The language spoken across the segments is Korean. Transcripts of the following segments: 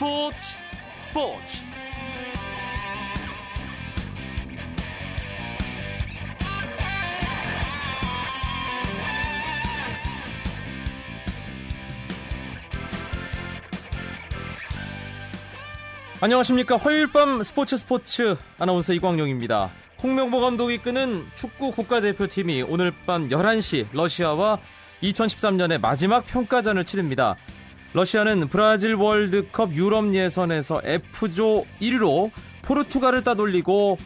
스포츠 스포츠. 안녕하십니까. 화요일 밤 스포츠 스포츠 아나운서 이광용입니다. 홍명보 감독이 끄는 축구 국가대표팀이 오늘 밤 11시 러시아와 2013년의 마지막 평가전을 치릅니다. 러시아는 브라질 월드컵 유럽 예선에서 F조 1위로 포르투갈을 따돌리고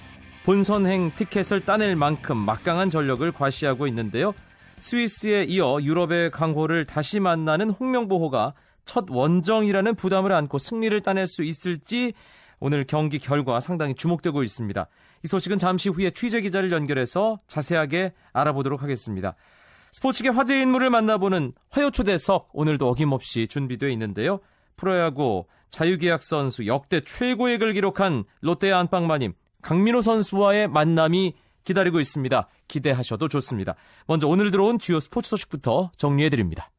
본선행 티켓을 따낼 만큼 막강한 전력을 과시하고 있는데요. 스위스에 이어 유럽의 강호를 다시 만나는 홍명보호가 첫 원정이라는 부담을 안고 승리를 따낼 수 있을지 오늘 경기 결과 상당히 주목되고 있습니다. 이 소식은 잠시 후에 취재 기자를 연결해서 자세하게 알아보도록 하겠습니다. 스포츠계 화제 인물을 만나보는 화요초대석 오늘도 어김없이 준비되어 있는데요. 프로야구 자유계약 선수 역대 최고액을 기록한 롯데 안방마님 강민호 선수와의 만남이 기다리고 있습니다. 기대하셔도 좋습니다. 먼저 오늘 들어온 주요 스포츠 소식부터 정리해드립니다.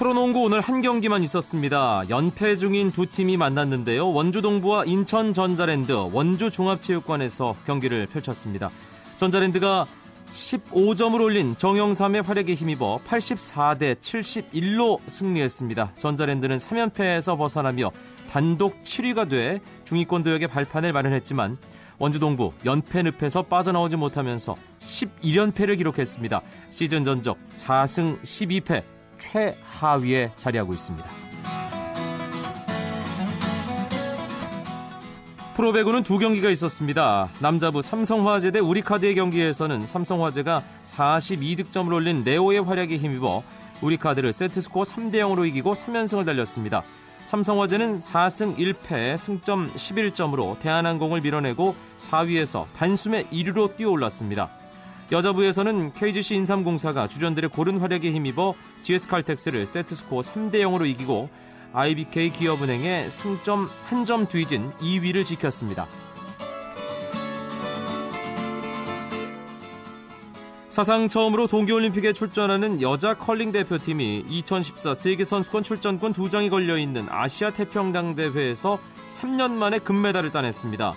프로농구 오늘 한 경기만 있었습니다. 연패 중인 두 팀이 만났는데요. 원주 동부와 인천 전자랜드 원주 종합체육관에서 경기를 펼쳤습니다. 전자랜드가 15점을 올린 정영삼의 활약에 힘입어 84대 71로 승리했습니다. 전자랜드는 3연패에서 벗어나며 단독 7위가 돼 중위권 도역의 발판을 마련했지만 원주동부 연패 늪에서 빠져나오지 못하면서 11연패를 기록했습니다. 시즌 전적 4승 12패 최하위에 자리하고 있습니다. 프로배구는 두 경기가 있었습니다. 남자부 삼성화재 대 우리카드의 경기에서는 삼성화재가 42득점을 올린 레오의 활약에 힘입어 우리카드를 세트스코어 3대 0으로 이기고 3연승을 달렸습니다. 삼성화재는 4승 1패 승점 11점으로 대한항공을 밀어내고 4위에서 단숨에 1위로 뛰어올랐습니다. 여자부에서는 KGC 인삼공사가 주전들의 고른 활약에 힘입어 GS칼텍스를 세트스코어 3대 0으로 이기고 IBK 기업은행의 승점 한점 뒤진 2위를 지켰습니다. 사상 처음으로 동계올림픽에 출전하는 여자 컬링 대표팀이 2014 세계선수권 출전권 두 장이 걸려있는 아시아 태평양 대회에서 3년 만에 금메달을 따냈습니다.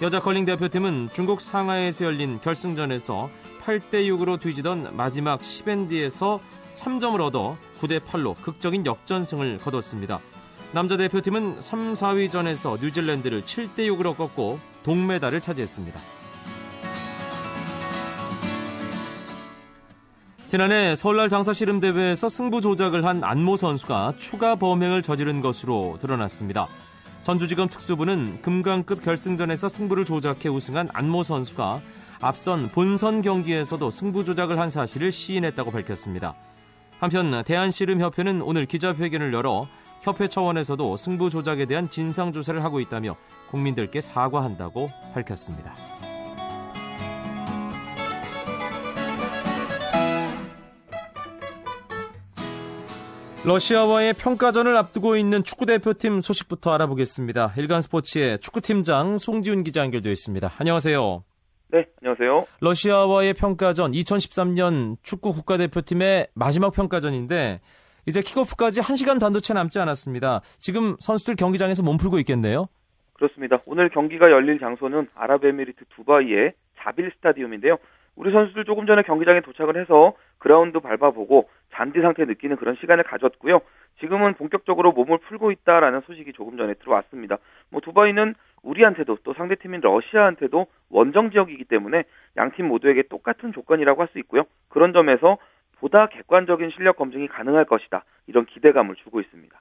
여자 컬링 대표팀은 중국 상하이에서 열린 결승전에서 8대 6으로 뒤지던 마지막 10엔드에서 3점을 얻어 9대 8로 극적인 역전승을 거뒀습니다. 남자 대표팀은 3, 4위전에서 뉴질랜드를 7대 6으로 꺾고 동메달을 차지했습니다. 지난해 설날 장사 씨름 대회에서 승부 조작을 한 안모 선수가 추가 범행을 저지른 것으로 드러났습니다. 전주지검 특수부는 금강급 결승전에서 승부를 조작해 우승한 안모 선수가 앞선 본선 경기에서도 승부 조작을 한 사실을 시인했다고 밝혔습니다. 한편 대한씨름협회는 오늘 기자회견을 열어 협회 차원에서도 승부 조작에 대한 진상 조사를 하고 있다며 국민들께 사과한다고 밝혔습니다. 러시아와의 평가전을 앞두고 있는 축구대표팀 소식부터 알아보겠습니다. 일간 스포츠의 축구팀장 송지훈 기자 연결되어 있습니다. 안녕하세요. 네, 안녕하세요. 러시아와의 평가전 2013년 축구 국가대표팀의 마지막 평가전인데 이제 킥오프까지 1시간 반도 채 남지 않았습니다. 지금 선수들 경기장에서 몸풀고 있겠네요. 그렇습니다. 오늘 경기가 열릴 장소는 아랍에미리트 두바이의 자빌 스타디움인데요. 우리 선수들 조금 전에 경기장에 도착을 해서 그라운드 밟아보고 잔디 상태 느끼는 그런 시간을 가졌고요. 지금은 본격적으로 몸을 풀고 있다라는 소식이 조금 전에 들어왔습니다. 뭐 두바이는 우리한테도 또 상대팀인 러시아한테도 원정 지역이기 때문에 양팀 모두에게 똑같은 조건이라고 할 수 있고요. 그런 점에서 보다 객관적인 실력 검증이 가능할 것이다. 이런 기대감을 주고 있습니다.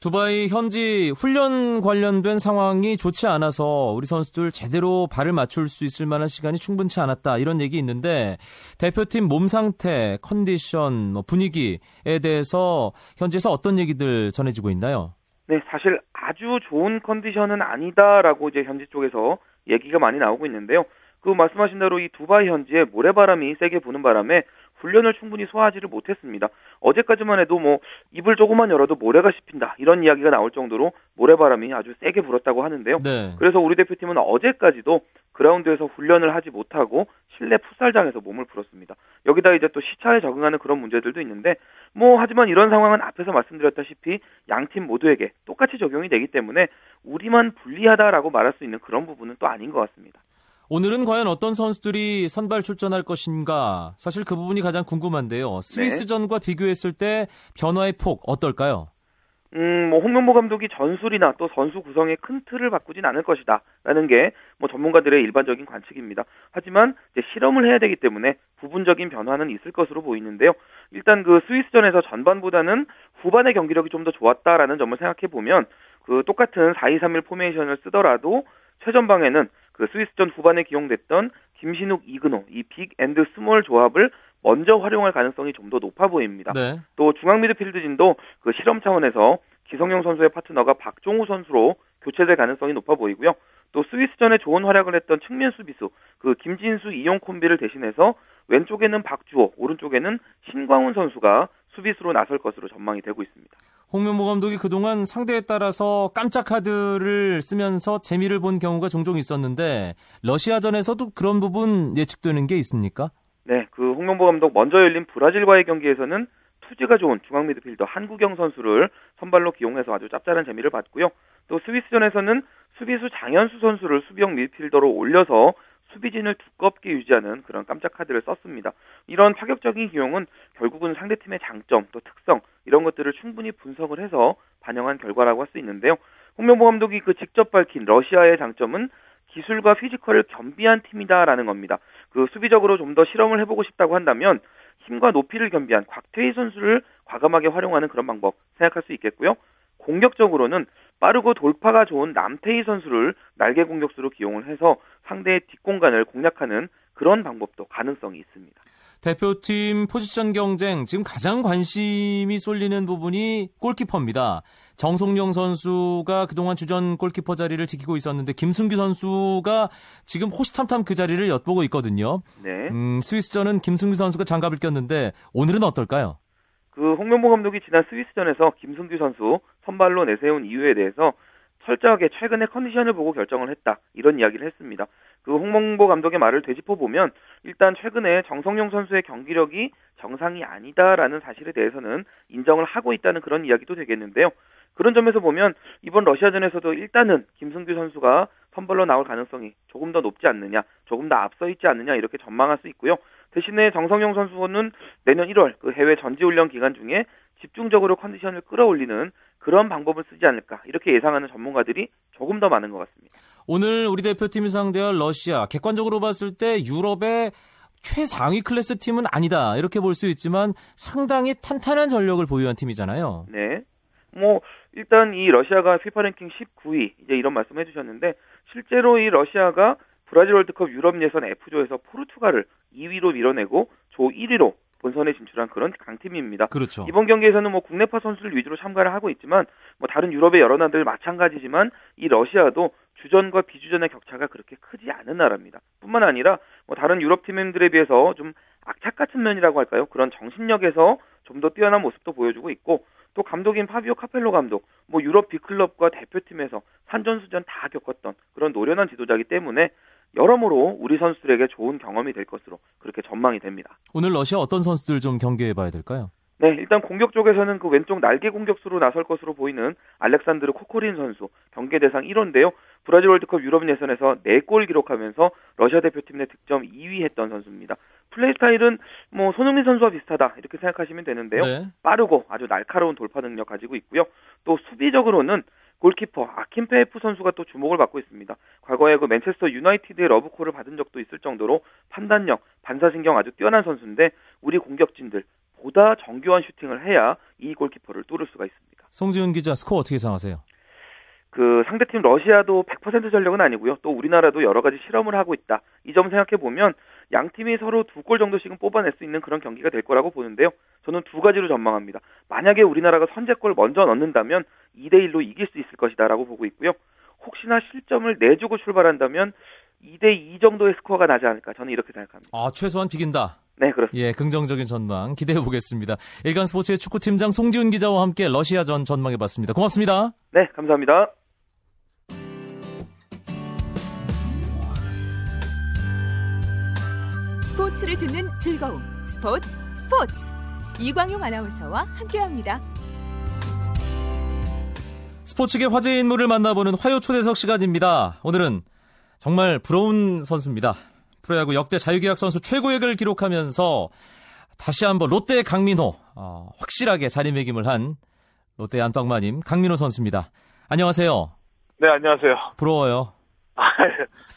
두바이 현지 훈련 관련된 상황이 좋지 않아서 우리 선수들 제대로 발을 맞출 수 있을 만한 시간이 충분치 않았다 이런 얘기 있는데 대표팀 몸 상태, 컨디션, 뭐 분위기에 대해서 현지에서 어떤 얘기들 전해지고 있나요? 네, 사실 아주 좋은 컨디션은 아니다라고 이제 현지 쪽에서 얘기가 많이 나오고 있는데요. 그 말씀하신 대로 이 두바이 현지에 모래바람이 세게 부는 바람에 훈련을 충분히 소화하지를 못했습니다. 어제까지만 해도 뭐 입을 조금만 열어도 모래가 씹힌다 이런 이야기가 나올 정도로 모래바람이 아주 세게 불었다고 하는데요. 네. 그래서 우리 대표팀은 어제까지도 그라운드에서 훈련을 하지 못하고 실내 풋살장에서 몸을 풀었습니다. 여기다 이제 또 시차에 적응하는 그런 문제들도 있는데 뭐 하지만 이런 상황은 앞에서 말씀드렸다시피 양팀 모두에게 똑같이 적용이 되기 때문에 우리만 불리하다라고 말할 수 있는 그런 부분은 또 아닌 것 같습니다. 오늘은 과연 어떤 선수들이 선발 출전할 것인가? 사실 그 부분이 가장 궁금한데요. 스위스전과 네. 비교했을 때 변화의 폭 어떨까요? 음, 뭐 홍명보 감독이 전술이나 또 선수 구성의 큰 틀을 바꾸진 않을 것이다라는 게 뭐 전문가들의 일반적인 관측입니다. 하지만 이제 실험을 해야 되기 때문에 부분적인 변화는 있을 것으로 보이는데요. 일단 그 스위스전에서 전반보다는 후반의 경기력이 좀 더 좋았다라는 점을 생각해 보면 그 똑같은 4-2-3-1 포메이션을 쓰더라도 최전방에는 그 스위스전 후반에 기용됐던 김신욱, 이근호 이 big and small 조합을 먼저 활용할 가능성이 좀 더 높아 보입니다. 네. 또 중앙 미드필드진도 그 실험 차원에서 기성용 선수의 파트너가 박종우 선수로 교체될 가능성이 높아 보이고요. 또 스위스전에 좋은 활약을 했던 측면 수비수 그 김진수 이용 콤비를 대신해서 왼쪽에는 박주호, 오른쪽에는 신광훈 선수가 수비수로 나설 것으로 전망이 되고 있습니다. 홍명보 감독이 그동안 상대에 따라서 깜짝 카드를 쓰면서 재미를 본 경우가 종종 있었는데 러시아전에서도 그런 부분 예측되는 게 있습니까? 네, 그 홍명보 감독 먼저 열린 브라질과의 경기에서는 투지가 좋은 중앙 미드필더 한국영 선수를 선발로 기용해서 아주 짭짤한 재미를 봤고요. 또 스위스전에서는 수비수 장현수 선수를 수비형 미드필더로 올려서 수비진을 두껍게 유지하는 그런 깜짝 카드를 썼습니다. 이런 파격적인 기용은 결국은 상대팀의 장점 또 특성 이런 것들을 충분히 분석을 해서 반영한 결과라고 할 수 있는데요. 홍명보 감독이 그 직접 밝힌 러시아의 장점은 기술과 피지컬을 겸비한 팀이다라는 겁니다. 그 수비적으로 좀 더 실험을 해보고 싶다고 한다면 힘과 높이를 겸비한 곽태희 선수를 과감하게 활용하는 그런 방법 생각할 수 있겠고요. 공격적으로는 빠르고 돌파가 좋은 남태희 선수를 날개 공격수로 기용을 해서 상대의 뒷공간을 공략하는 그런 방법도 가능성이 있습니다. 대표팀 포지션 경쟁 지금 가장 관심이 쏠리는 부분이 골키퍼입니다. 정송영 선수가 그동안 주전 골키퍼 자리를 지키고 있었는데 김승규 선수가 지금 호시탐탐 그 자리를 엿보고 있거든요. 네. 음, 스위스전은 김승규 선수가 장갑을 꼈는데 오늘은 어떨까요? 그 홍명보 감독이 지난 스위스전에서 김승규 선수 선발로 내세운 이유에 대해서 철저하게 최근의 컨디션을 보고 결정을 했다 이런 이야기를 했습니다. 그 홍명보 감독의 말을 되짚어 보면 일단 최근에 정성용 선수의 경기력이 정상이 아니다라는 사실에 대해서는 인정을 하고 있다는 그런 이야기도 되겠는데요. 그런 점에서 보면 이번 러시아전에서도 일단은 김승규 선수가 선발로 나올 가능성이 조금 더 높지 않느냐, 조금 더 앞서 있지 않느냐 이렇게 전망할 수 있고요. 대신에 정성용 선수는 내년 1월 그 해외 전지훈련 기간 중에 집중적으로 컨디션을 끌어올리는 그런 방법을 쓰지 않을까 이렇게 예상하는 전문가들이 조금 더 많은 것 같습니다. 오늘 우리 대표팀이 상대할 러시아 객관적으로 봤을 때 유럽의 최상위 클래스 팀은 아니다 이렇게 볼 수 있지만 상당히 탄탄한 전력을 보유한 팀이잖아요. 네. 뭐 일단 이 러시아가 피파 랭킹 19위 이제 이런 말씀 해 주셨는데 실제로 이 러시아가 브라질 월드컵 유럽 예선 F조에서 포르투갈을 2위로 밀어내고 조 1위로 본선에 진출한 그런 강팀입니다. 그렇죠. 이번 경기에서는 뭐 국내파 선수를 위주로 참가를 하고 있지만 뭐 다른 유럽의 여러 나라들 마찬가지지만 이 러시아도 주전과 비주전의 격차가 그렇게 크지 않은 나라입니다. 뿐만 아니라 뭐 다른 유럽 팀들에 비해서 좀 악착 같은 면이라고 할까요? 그런 정신력에서 좀 더 뛰어난 모습도 보여주고 있고 또 감독인 파비오 카펠로 감독, 뭐 유럽 빅클럽과 대표팀에서 산전수전 다 겪었던 그런 노련한 지도자이기 때문에 여러모로 우리 선수들에게 좋은 경험이 될 것으로 그렇게 전망이 됩니다. 오늘 러시아 어떤 선수들 좀 경계해 봐야 될까요? 네, 일단 공격 쪽에서는 그 왼쪽 날개 공격수로 나설 것으로 보이는 알렉산드르 코코린 선수 경계 대상 1호인데요. 브라질 월드컵 유럽 예선에서 4골 기록하면서 러시아 대표팀 내 득점 2위 했던 선수입니다. 플레이 스타일은 뭐 손흥민 선수와 비슷하다 이렇게 생각하시면 되는데요. 네. 빠르고 아주 날카로운 돌파 능력 가지고 있고요. 또 수비적으로는 골키퍼 아킨페프 선수가 또 주목을 받고 있습니다. 과거에 그 맨체스터 유나이티드의 러브콜을 받은 적도 있을 정도로 판단력, 반사신경 아주 뛰어난 선수인데 우리 공격진들 보다 정교한 슈팅을 해야 이 골키퍼를 뚫을 수가 있습니다. 송지훈 기자 스코어 어떻게 예상하세요? 그 상대팀 러시아도 100% 전력은 아니고요. 또 우리나라도 여러 가지 실험을 하고 있다. 이 점 생각해 보면 양 팀이 서로 두 골 정도씩은 뽑아낼 수 있는 그런 경기가 될 거라고 보는데요. 저는 두 가지로 전망합니다. 만약에 우리나라가 선제골 먼저 넣는다면 2대 1로 이길 수 있을 것이다라고 보고 있고요. 혹시나 실점을 내주고 출발한다면 2대 2 정도의 스코어가 나지 않을까 저는 이렇게 생각합니다. 아 최소한 비긴다. 네, 그렇습니다. 예, 긍정적인 전망 기대해 보겠습니다. 일간 스포츠의 축구팀장 송지훈 기자와 함께 러시아전 전망해 봤습니다. 고맙습니다. 네, 감사합니다. 스포츠를 듣는 즐거움. 스포츠 스포츠. 이광용 아나운서와 함께합니다. 스포츠계 화제 인물을 만나보는 화요 초대석 시간입니다. 오늘은 정말 부러운 선수입니다. 프로야구 역대 자유계약 선수 최고액을 기록하면서 다시 한번 롯데 강민호 어, 확실하게 자리매김을 한 롯데 안방마님 강민호 선수입니다. 안녕하세요. 네, 안녕하세요. 부러워요. 아,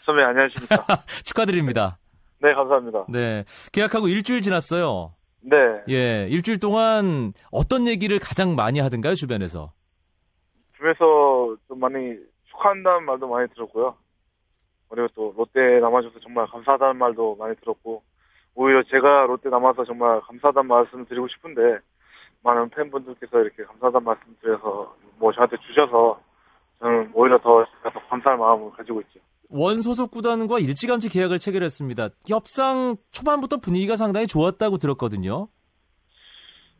선배 안녕하십니까? 축하드립니다. 네, 감사합니다. 네. 계약하고 일주일 지났어요. 네. 예, 일주일 동안 어떤 얘기를 가장 많이 하던가요, 주변에서? 주변에서 좀 많이 축하한다는 말도 많이 들었고요. 그리고 또 롯데 남아줘서 정말 감사하다는 말도 많이 들었고, 오히려 제가 롯데 남아서 정말 감사하다는 말씀을 드리고 싶은데, 많은 팬분들께서 이렇게 감사하다는 말씀 드려서, 뭐 저한테 주셔서, 저는 오히려 더, 더 감사할 마음을 가지고 있죠. 원 소속 구단과 일찌감치 계약을 체결했습니다. 협상 초반부터 분위기가 상당히 좋았다고 들었거든요.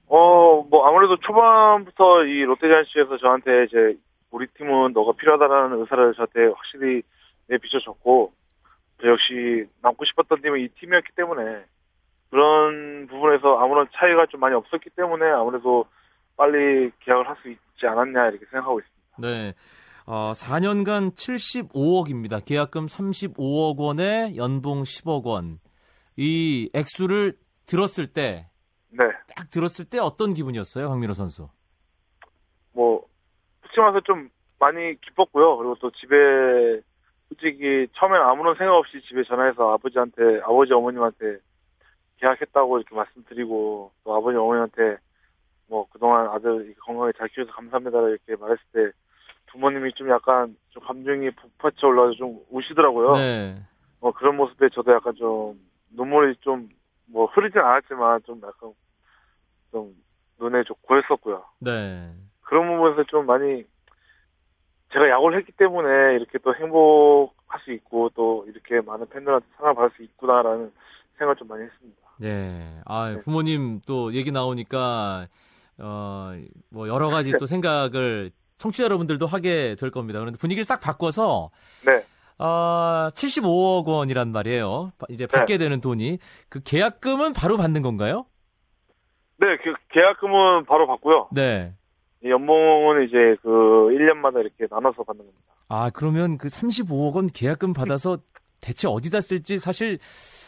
어, 뭐 아무래도 초반부터 이 롯데자이언츠에서 저한테 이제 우리 팀은 너가 필요하다라는 의사를 저한테 확실히 내비춰줬고 저 역시 남고 싶었던 팀은 이 팀이었기 때문에 그런 부분에서 아무런 차이가 좀 많이 없었기 때문에 아무래도 빨리 계약을 할 수 있지 않았냐 이렇게 생각하고 있습니다. 네. 어, 4년간 75억입니다. 계약금 35억 원에 연봉 10억 원. 이 액수를 들었을 때, 네, 딱 들었을 때 어떤 기분이었어요, 강민호 선수? 뭐 솔직히 말해서 좀 많이 기뻤고요. 그리고 또 집에 솔직히 처음엔 아무런 생각 없이 집에 전화해서 아버지한테 아버지 어머님한테 계약했다고 이렇게 말씀드리고 또 아버지 어머니한테 뭐 그동안 아들 건강하게 잘 키워서 감사합니다 이렇게 말했을 때 부모님이 좀 약간 좀 감정이 북받쳐 올라서 좀 우시더라고요. 네. 뭐 그런 모습에 저도 약간 좀 눈물이 좀 뭐 흐르진 않았지만 좀 약간 좀 눈에 좀 고였었고요. 네. 그런 부분에서 좀 많이 제가 야구를 했기 때문에 이렇게 또 행복할 수 있고 또 이렇게 많은 팬들한테 사랑을 받을 수 있구나라는 생각을 좀 많이 했습니다. 예. 아, 네. 부모님 또 얘기 나오니까, 어, 뭐 여러 가지 또 생각을 청취자 여러분들도 하게 될 겁니다. 그런데 분위기를 싹 바꿔서, 네, 아, 75억 원이란 말이에요. 이제 받게 되는 돈이. 그 계약금은 바로 받는 건가요? 네, 그 계약금은 바로 받고요. 네. 이 연봉은 이제 그 1년마다 이렇게 나눠서 받는 겁니다. 아, 그러면 그 35억 원 계약금 받아서 대체 어디다 쓸지 사실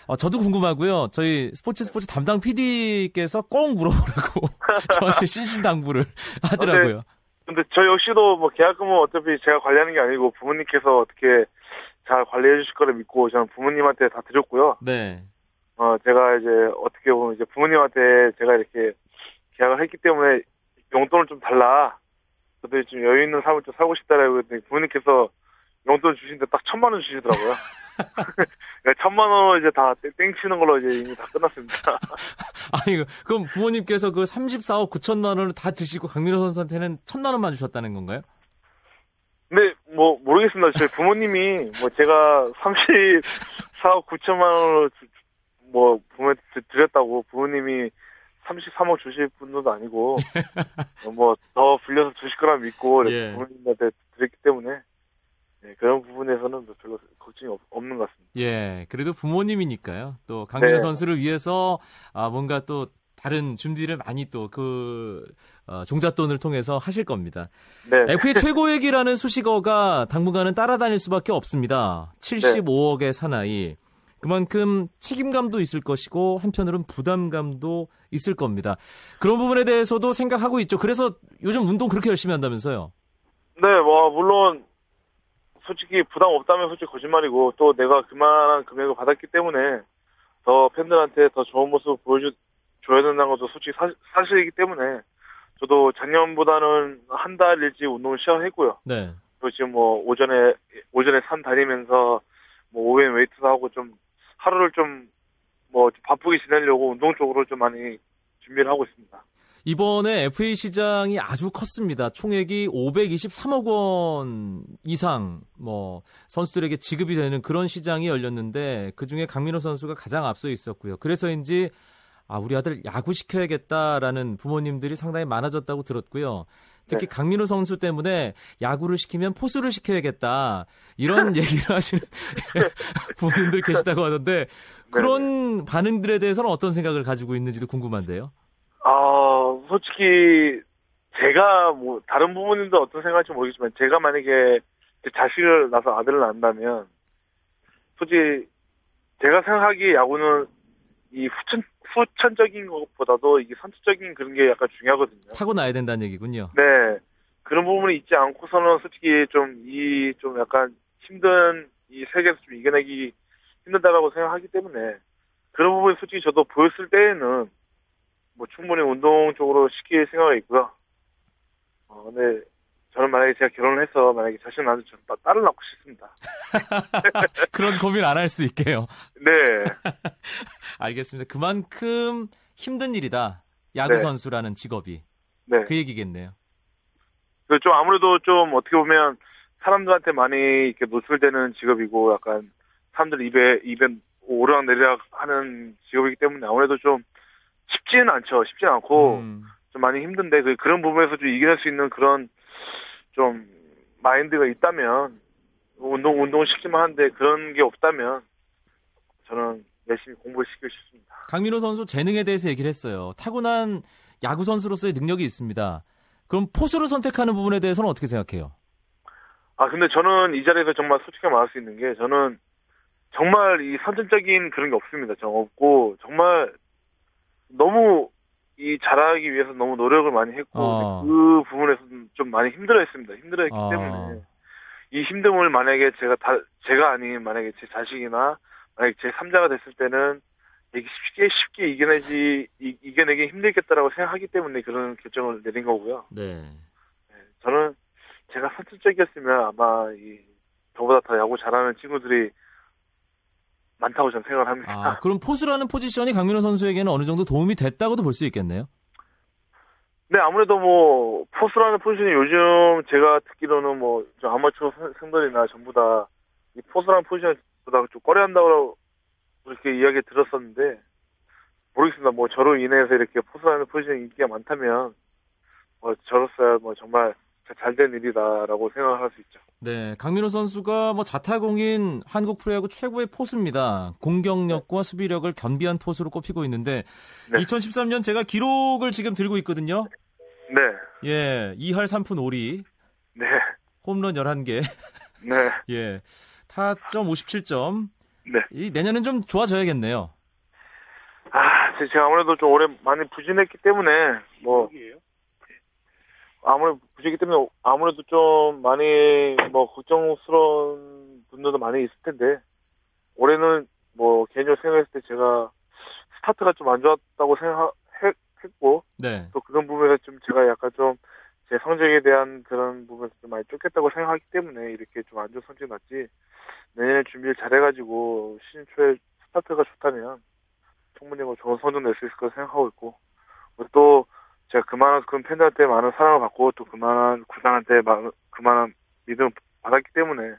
어, 저도 궁금하고요. 저희 스포츠 스포츠 담당 PD께서 꼭 물어보라고 저한테 신신당부를 하더라고요. 근데 저 역시도 뭐 계약금은 어차피 제가 관리하는 게 아니고 부모님께서 어떻게 잘 관리해 주실 거를 믿고 저는 부모님한테 다 드렸고요. 네. 어, 제가 이제 어떻게 보면 이제 부모님한테 제가 이렇게 계약을 했기 때문에 용돈을 좀 달라. 저도 좀 여유 있는 삶을 좀 살고 싶다라고 했더니 부모님께서 용돈 주시는데 딱 천만 원 주시더라고요. 그러니까 천만 원 이제 다 땡- 땡치는 걸로 이제 이미 다 끝났습니다. 아니, 그럼 부모님께서 그 34억 9천만 원을 다 드시고 강민호 선수한테는 천만 원만 주셨다는 건가요? 근데 뭐 모르겠습니다. 저희 부모님이 뭐 제가 34억 9천만 원을 주- 뭐 부모한테 드- 드렸다고 부모님이 33억 주실 분도 아니고 뭐 더 불려서 주실 거라 믿고 예. 부모님한테 드렸기 때문에 네, 그런 부분에서는 뭐 별로 걱정이 없, 없는 것 같습니다. 예, 그래도 부모님이니까요. 또 강민호 네. 선수를 위해서 아 뭔가 또 다른 준비를 많이 또그 종잣돈을 통해서 하실 겁니다. 네, FA 최고액이라는 수식어가 당분간은 따라다닐 수밖에 없습니다. 75억의 사나이. 그만큼 책임감도 있을 것이고 한편으로는 부담감도 있을 겁니다. 그런 부분에 대해서도 생각하고 있죠. 그래서 요즘 운동 그렇게 열심히 한다면서요. 네, 뭐 물론 솔직히 부담 없다면 솔직히 거짓말이고 또 내가 그만한 금액을 받았기 때문에 더 팬들한테 더 좋은 모습 보여줘 줘야 된다는 것도 솔직히 사, 사실이기 때문에 저도 작년보다는 한 달 일찍 운동을 시작했고요. 네. 그리고 지금 뭐 오전에 오전에 산 다니면서 뭐 오후에 웨이트도 하고 좀 하루를 좀 뭐 바쁘게 지내려고 운동 쪽으로 좀 많이 준비를 하고 있습니다. 이번에 FA 시장이 아주 컸습니다. 총액이 523억 원 이상 뭐 선수들에게 지급이 되는 그런 시장이 열렸는데 그 중에 강민호 선수가 가장 앞서 있었고요. 그래서인지 아 우리 아들 야구 시켜야겠다라는 부모님들이 상당히 많아졌다고 들었고요. 특히 네. 강민호 선수 때문에 야구를 시키면 포수를 시켜야겠다 이런 얘기를 하시는 부모님들 계시다고 하던데 그런 반응들에 대해서는 어떤 생각을 가지고 있는지도 궁금한데요. 아, 솔직히 제가 뭐 다른 부모님도 어떤 생각할지 모르겠지만 제가 만약에 제 자식을 낳아서 아들을 낳는다면 솔직히 제가 생각하기에 야구는 이 후천 후천적인 것보다도 이게 선천적인 그런 게 약간 중요하거든요. 타고 나야 된다는 얘기군요. 네. 그런 부분이 있지 않고서는 솔직히 좀 이좀 약간 힘든 이 세계에서 좀 이겨내기 힘들다라고 생각하기 때문에 그런 부분이 솔직히 저도 보였을 때에는 뭐 충분히 운동 쪽으로 시킬 생각이 있고요. 어, 근데 저는 만약에 제가 결혼을 해서 만약에 낳으면 저는 따- 딸을 낳고 싶습니다. 그런 고민 안 할 수 있게요. 네. 알겠습니다. 그만큼 힘든 일이다. 야구 네. 선수라는 직업이 네. 그 얘기겠네요. 그좀 아무래도 좀 어떻게 보면 사람들한테 많이 이렇게 노출되는 직업이고 약간 사람들 입에 입에 오르락 내리락 하는 직업이기 때문에 아무래도 좀 쉽지는 않죠. 쉽지 않고 음, 좀 많이 힘든데 그 그런 부분에서 좀 이겨낼 수 있는 그런 좀 마인드가 있다면 운동 운동 시키만 한데 그런 게 없다면 저는 열심히 공부를 시키고 싶습니다. 강민호 선수 재능에 대해서 얘기를 했어요. 타고난 야구 선수로서의 능력이 있습니다. 그럼 포수를 선택하는 부분에 대해서는 어떻게 생각해요? 아, 근데 저는 이 자리에서 정말 솔직히 말할 수 있는 게 저는 정말 이 선천적인 그런 게 없습니다. 저 없고 정말 너무 이 잘하기 위해서 너무 노력을 많이 했고 어. 그 부분에서 좀 많이 힘들어했습니다. 힘들어했기 어. 때문에 이 힘듦을 만약에 제가 다 제가 아닌 만약에 제 자식이나 만약에 제 3자가 됐을 때는 쉽게 쉽게 이겨내지 이, 이겨내기 힘들겠다라고 생각하기 때문에 그런 결정을 내린 거고요. 네. 네, 저는 제가 선천적이었으면 아마 이 저보다 더 야구 잘하는 친구들이 많다고 저는 생각을 합니다. 아, 그럼 포수라는 포지션이 강민호 선수에게는 어느 정도 도움이 됐다고도 볼 수 있겠네요. 네, 아무래도 뭐 포수라는 포지션이 요즘 제가 듣기로는 뭐좀 아마추어 선- 선수들이나 전부 다 이 포수라는 포지션보다 좀 꺼려한다고 그렇게 이야기 들었었는데 모르겠습니다. 뭐 저로 인해서 이렇게 포수라는 포지션이 인기가 많다면 뭐 저로서야 뭐 정말 잘된 일이다라고 생각을 할수 있죠. 네, 강민호 선수가 뭐 자타공인 한국 프로야구 최고의 포수입니다. 공격력과 수비력을 겸비한 포수로 꼽히고 있는데 네. 2013년 제가 기록을 지금 들고 있거든요. 네, 예, 2할 3푼 5리, 네, 홈런 11개, 네, 예, 타점 57점. 네. 이 내년은 좀 좋아져야겠네요. 아, 제- 제가 아무래도 좀 올해 많이 부진했기 때문에 뭐 아무래도 부진했기 때문에 아무래도 좀 많이 뭐 걱정스러운 분들도 많이 있을 텐데 올해는 뭐 개인적으로 생각했을 때 제가 스타트가 좀 안 좋았다고 생각했고 네. 또 그런 부분에서 좀 제가 약간 좀 제 성적에 대한 그런 부분에서 좀 많이 쫓겼다고 생각하기 때문에 이렇게 좀 안 좋은 성적이 났지 내년에 준비를 잘해가지고 시즌 초에 스타트가 좋다면 충분히 뭐 좋은 성적 낼 수 있을 거라 생각하고 있고 또 제가 그만큼 팬들한테 많은 사랑을 받고 또 그만한 구단한테 그만한 믿음을 받았기 때문에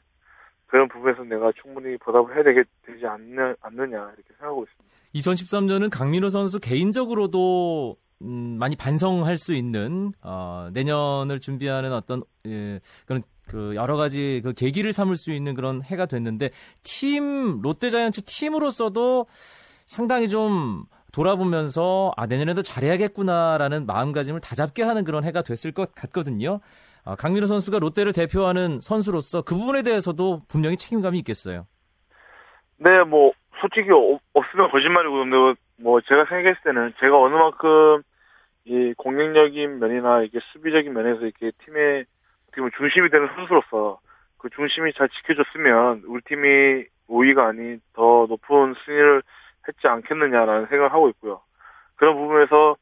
그런 부분에서 내가 충분히 보답을 해야 되게, 되지 않느, 않느냐 이렇게 생각하고 있습니다. 2013년은 강민호 선수 개인적으로도 음, 많이 반성할 수 있는 어, 내년을 준비하는 어떤 예, 그런 그 여러 가지 그 계기를 삼을 수 있는 그런 해가 됐는데 팀 롯데자이언츠 팀으로서도 상당히 좀 돌아보면서 아 내년에도 잘해야겠구나라는 마음가짐을 다잡게 하는 그런 해가 됐을 것 같거든요. 아, 강민호 선수가 롯데를 대표하는 선수로서 그 부분에 대해서도 분명히 책임감이 있겠어요. 네, 뭐 솔직히 어- 없으면 거짓말이고 근데 뭐 제가 생각했을 때는 제가 어느 만큼 이 공격적인 면이나 이게 수비적인 면에서 이렇게 팀의 보면 중심이 되는 선수로서 그 중심이 잘 지켜줬으면 우리 팀이 5위가 아닌 더 높은 승리를 했지 않겠느냐라는 생각을 하고 있고요. 그런 부분에서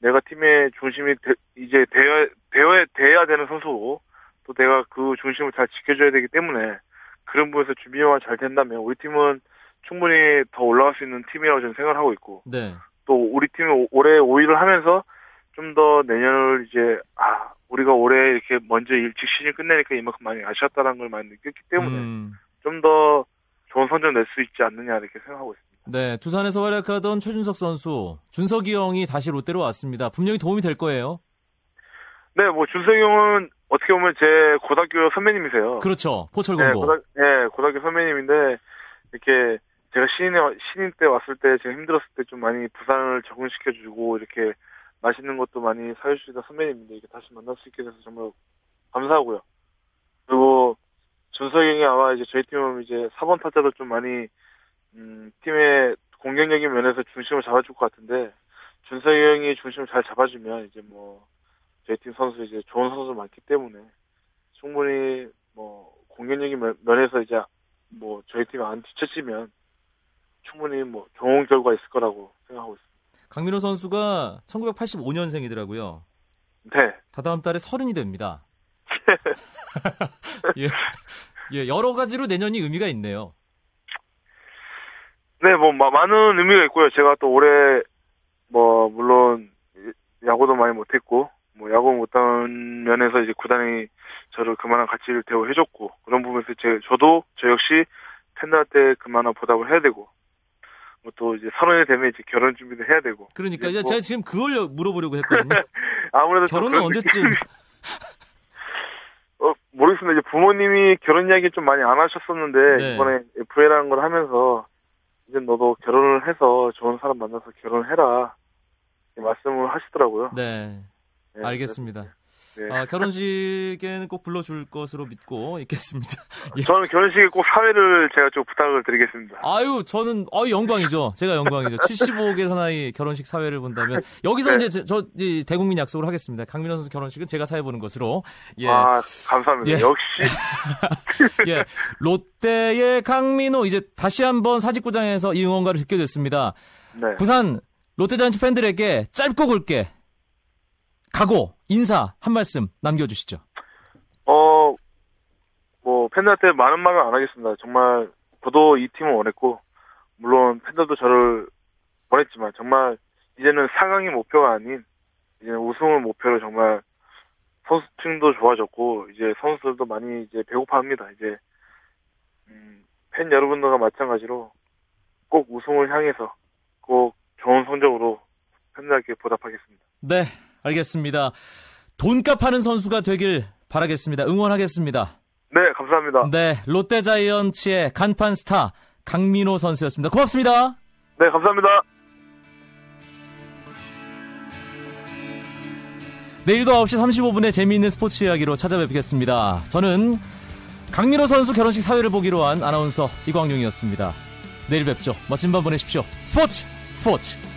내가 팀의 중심이 되- 이제 되어 되어야 돼야 되는 선수고 또 내가 그 중심을 잘 지켜줘야 되기 때문에 그런 부분에서 준비만 잘 된다면 우리 팀은 충분히 더 올라갈 수 있는 팀이라고 저는 생각을 하고 있고 네. 또 우리 팀이 오- 올해 5위를 하면서 좀 더 내년을 이제 아 우리가 올해 이렇게 먼저 일찍 시즌 끝내니까 이만큼 많이 아쉬웠다는 걸 많이 느꼈기 때문에 음. 좀더 좋은 성적 낼수 있지 않느냐 이렇게 생각하고 있습니다. 네, 두산에서 활약하던 최준석 선수, 준석이 형이 다시 롯데로 왔습니다. 분명히 도움이 될 거예요. 네, 뭐 준석이 형은 어떻게 보면 제 고등학교 선배님이세요. 그렇죠. 네, 포철공고. 고등, 네, 고등학교 선배님인데 이렇게 제가 신인 신인 때 왔을 때 제가 힘들었을 때 좀 많이 부산을 적응시켜 주고 이렇게 맛있는 것도 많이 사주시던 선배님인데 이렇게 다시 만날 수 있게 돼서 정말 감사하고요. 그리고 준석이 형이 아마 이제 저희 팀은 이제 4번 타자도 좀 많이 음, 팀의 공격적인 면에서 중심을 잡아줄 것 같은데 준석이 형이 중심을 잘 잡아주면 이제 뭐 저희 팀 선수 이제 좋은 선수 많기 때문에 충분히 뭐 공격적인 면- 면에서 이제 뭐 저희 팀이 안 뒤처지면 충분히 뭐 좋은 결과 있을 거라고 생각하고 있습니다. 강민호 선수가 1985년생이더라고요. 네. 다다음 달에 서른이 됩니다. 예. 예, 여러 가지로 내년이 의미가 있네요. 네, 뭐 마- 많은 의미가 있고요. 제가 또 올해 뭐 물론 야구도 많이 못했고 뭐 야구 못한 면에서 이제 구단이 저를 그만한 가치를 대우해줬고 그런 부분에서 제 저도 저 역시 팬들한테 그만한 보답을 해야 되고 뭐 또 이제 서른이 되면 이제 결혼 준비도 해야 되고 그러니까 이제 이제 뭐 제가 지금 그걸 물어보려고 했거든요. 아무래도 좀 결혼은 그런 언제쯤? 느낌이- 어, 모르겠습니다. 이제 부모님이 결혼 이야기 좀 많이 안 하셨었는데 네. 이번에 FA라는 걸 하면서 이제 너도 결혼을 해서 좋은 사람 만나서 결혼해라 말씀을 하시더라고요. 네, 네, 알겠습니다. 네. 아, 결혼식에는 꼭 불러줄 것으로 믿고 있겠습니다. 예. 저는 결혼식에 꼭 사회를 제가 좀 부탁을 드리겠습니다. 아유, 저는 어 영광이죠. 제가 영광이죠. 75개 사나이 결혼식 사회를 본다면 여기서 네. 이제 저, 저 이, 대국민 약속을 하겠습니다. 강민호 선수 결혼식은 제가 사회 보는 것으로. 예. 아, 감사합니다. 예. 역시 예. 롯데의 강민호 이제 다시 한번 사직구장에서 이 응원가를 듣게 됐습니다. 네. 부산 롯데자이언츠 팬들에게 짧고 굵게 각오, 인사 한 말씀 남겨주시죠. 어, 뭐, 팬들한테 많은 말은 안 하겠습니다. 정말, 저도 이 팀을 원했고, 물론 팬들도 저를 원했지만, 정말, 이제는 4강이 목표가 아닌, 이제는 우승을 목표로 정말, 선수층도 좋아졌고, 이제 선수들도 많이 이제 배고파 합니다. 이제, 음, 팬 여러분들과 마찬가지로, 꼭 우승을 향해서, 꼭 좋은 성적으로 팬들에게 보답하겠습니다. 네, 알겠습니다. 돈값 하는 선수가 되길 바라겠습니다. 응원하겠습니다. 네, 감사합니다. 네, 롯데 자이언츠의 간판 스타 강민호 선수였습니다. 고맙습니다. 네, 감사합니다. 내일도 9시 35분에 재미있는 스포츠 이야기로 찾아뵙겠습니다. 저는 강민호 선수 결혼식 사회를 보기로 한 아나운서 이광용이었습니다. 내일 뵙죠. 멋진 밤 보내십시오. 스포츠 스포츠